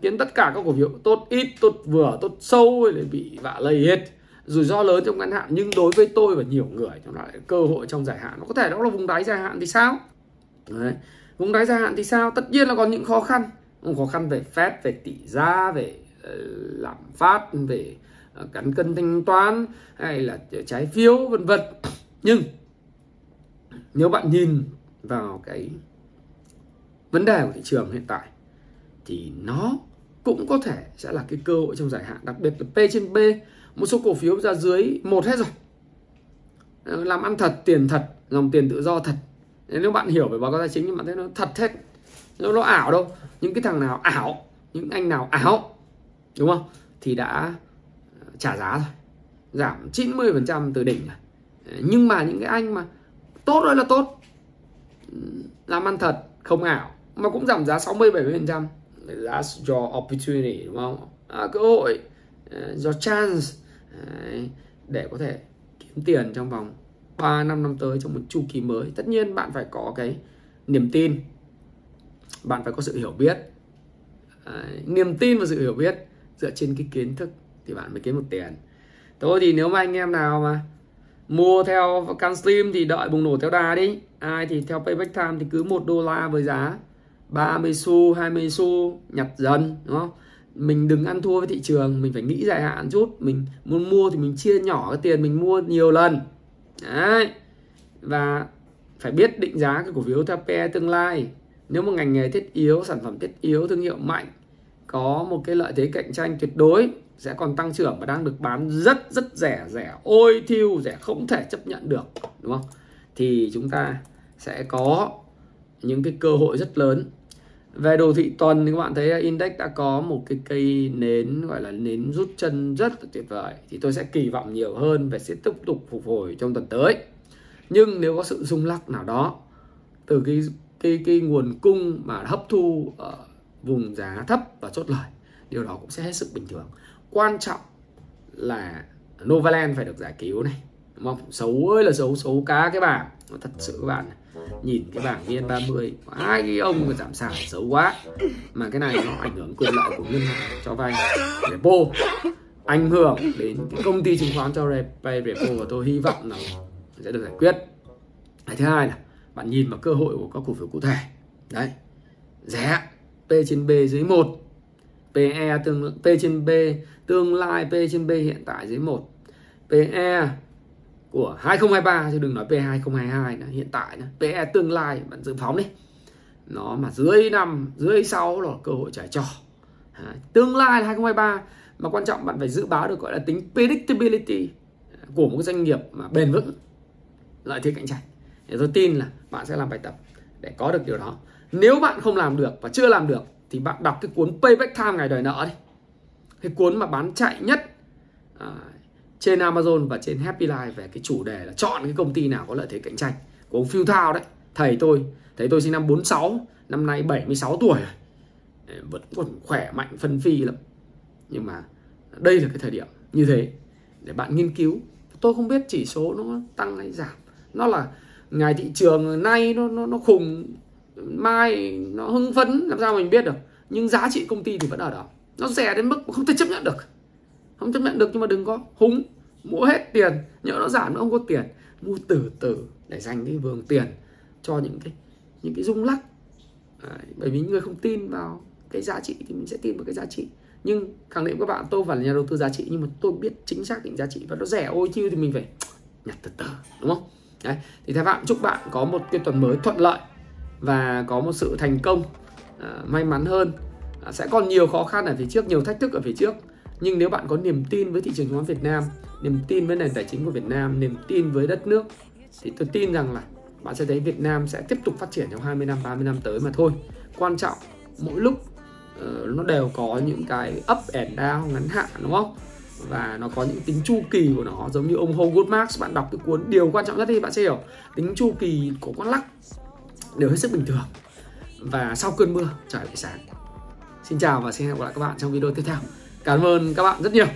Khiến tất cả các cổ phiếu tốt ít tốt vừa tốt sâu để bị vạ lây hết. Rủi ro lớn trong ngắn hạn nhưng đối với tôi và nhiều người nó lại cơ hội trong dài hạn. Nó có thể đó là vùng đáy dài hạn thì sao? Đấy. vùng đáy dài hạn thì sao? Tất nhiên là còn những khó khăn. Khó khăn về phép về tỷ giá về uh, lạm phát về uh, cân thanh toán hay là trái phiếu vân vân. Nhưng nếu bạn nhìn vào cái vấn đề của thị trường hiện tại thì nó cũng có thể sẽ là cái cơ hội trong dài hạn đặc biệt là P trên B. Một số cổ phiếu ra dưới một hết rồi. Ờ, làm ăn thật tiền thật dòng tiền tự do thật. Nếu bạn hiểu về báo cáo tài chính nhưng bạn thấy nó thật hết. Nó, nó ảo đâu. Những cái thằng nào ảo những anh nào ảo đúng không? Thì đã ờ, trả giá rồi. Giảm 90% từ đỉnh rồi. Nhưng mà những cái anh mà tốt rồi là tốt. Làm ăn thật không ảo mà cũng giảm giá 60 70% that's do opportunity đúng không? À, cơ hội à, ờ, do chance à, để có thể kiếm tiền trong vòng 3 năm năm tới trong một chu kỳ mới. Tất nhiên bạn phải có cái niềm tin. Bạn phải có sự hiểu biết. À, niềm tin và sự hiểu biết dựa trên cái kiến thức thì bạn mới kiếm được tiền. Thôi thì nếu mà anh em nào mà mua theo CanSlim thì đợi bùng nổ theo đà đi. Ai thì theo payback time thì cứ một đô la với giá. 30 xu 20 xu, nhặt dần, đúng không? Mình đừng ăn thua với thị trường, mình phải nghĩ dài hạn chút. Mình muốn mua thì mình chia nhỏ cái tiền mình mua nhiều lần. Đấy. Và phải biết định giá cái cổ phiếu theo PE tương lai. Nếu một ngành nghề thiết yếu, sản phẩm thiết yếu, thương hiệu mạnh, có một cái lợi thế cạnh tranh tuyệt đối, sẽ còn tăng trưởng và đang được bán rất rất rẻ rẻ ôi thiêu rẻ không thể chấp nhận được, đúng không? Thì chúng ta sẽ có những cái cơ hội rất lớn về đồ thị tuần thì các bạn thấy index đã có một cái cây nến, gọi là nến rút chân rất là tuyệt vời. Thì tôi sẽ kỳ vọng nhiều hơn và sẽ tiếp tục phục hồi trong tuần tới. Nhưng nếu có sự rung lắc nào đó từ cái cái cái nguồn cung mà hấp thu ở vùng giá thấp và chốt lời, điều đó cũng sẽ hết sức bình thường. Quan trọng là Novaland phải được giải cứu này đúng không? Xấu ơi là xấu xấu cá cái bảng thật sự các bạn nhìn cái bảng VN30 hai cái ông mà giảm sản xấu quá. Mà cái này nó ảnh hưởng quyền lợi của ngân hàng cho vay repo. Ảnh hưởng đến cái công ty chứng khoán cho vay repo và tôi hy vọng là sẽ được giải quyết. Cái thứ hai là, bạn nhìn vào cơ hội của các cổ phiếu cụ thể. Đấy, rẻ, P trên B dưới 1 PE tương, P trên B, tương lai P trên B hiện tại dưới 1 PE của 2023 chứ đừng nói P 2022 nữa, hiện tại nữa. PE tương lai bạn dự phóng đi. Nó mà dưới năm dưới sáu là cơ hội trải trò. À, tương lai là 2023 mà quan trọng bạn phải dự báo được gọi là tính predictability của một cái doanh nghiệp mà bền vững lợi thế cạnh tranh. Thì tôi tin là bạn sẽ làm bài tập để có được điều đó. Nếu bạn không làm được và chưa làm được thì bạn đọc cái cuốn Payback Time ngày đòi nợ đi. Cái cuốn mà bán chạy nhất à, trên Amazon và trên Happy Life về cái chủ đề là chọn cái công ty nào có lợi thế cạnh tranh. Của ông Phil Thao đấy, thầy tôi thầy tôi sinh năm 46 năm nay 76 tuổi rồi. Vẫn còn khỏe mạnh, phân phi lắm. Nhưng mà đây là cái thời điểm như thế để bạn nghiên cứu. Tôi không biết chỉ số nó tăng hay giảm. Nó là ngày thị trường nay nó nó nó khùng, mai nó hưng phấn, làm sao mình biết được. Nhưng giá trị công ty thì vẫn ở đó. Nó rẻ đến mức không thể chấp nhận được. Không chấp nhận được nhưng mà đừng có húng mua hết tiền nhỡ nó giảm nó không có tiền. Mua từ từ để dành cái vườn tiền cho những cái những cái rung lắc. Đấy, bởi vì người không tin vào cái giá trị thì mình sẽ tin vào cái giá trị. Nhưng khẳng định các bạn tôi phải là nhà đầu tư giá trị nhưng mà tôi biết chính xác định giá trị và nó rẻ ôi chiêu thì mình phải nhặt từ từ đúng không? Đấy, thì thay bạn chúc bạn có một cái tuần mới thuận lợi và có một sự thành công à, may mắn hơn. À, sẽ còn nhiều khó khăn ở phía trước nhiều thách thức ở phía trước. Nhưng nếu bạn có niềm tin với thị trường chứng khoán Việt Nam niềm tin với nền tài chính của Việt Nam niềm tin với đất nước. Thì tôi tin rằng là bạn sẽ thấy Việt Nam sẽ tiếp tục phát triển trong 20 năm 30 năm tới mà thôi. Quan trọng mỗi lúc uh, nó đều có những cái up and down ngắn hạn đúng không? Và nó có những tính chu kỳ của nó giống như ông Howard Marks bạn đọc cái cuốn điều quan trọng nhất thì bạn sẽ hiểu. Tính chu kỳ của con lắc đều hết sức bình thường. Và sau cơn mưa trời lại sáng. Xin chào và xin hẹn gặp lại các bạn trong video tiếp theo. Cảm ơn các bạn rất nhiều.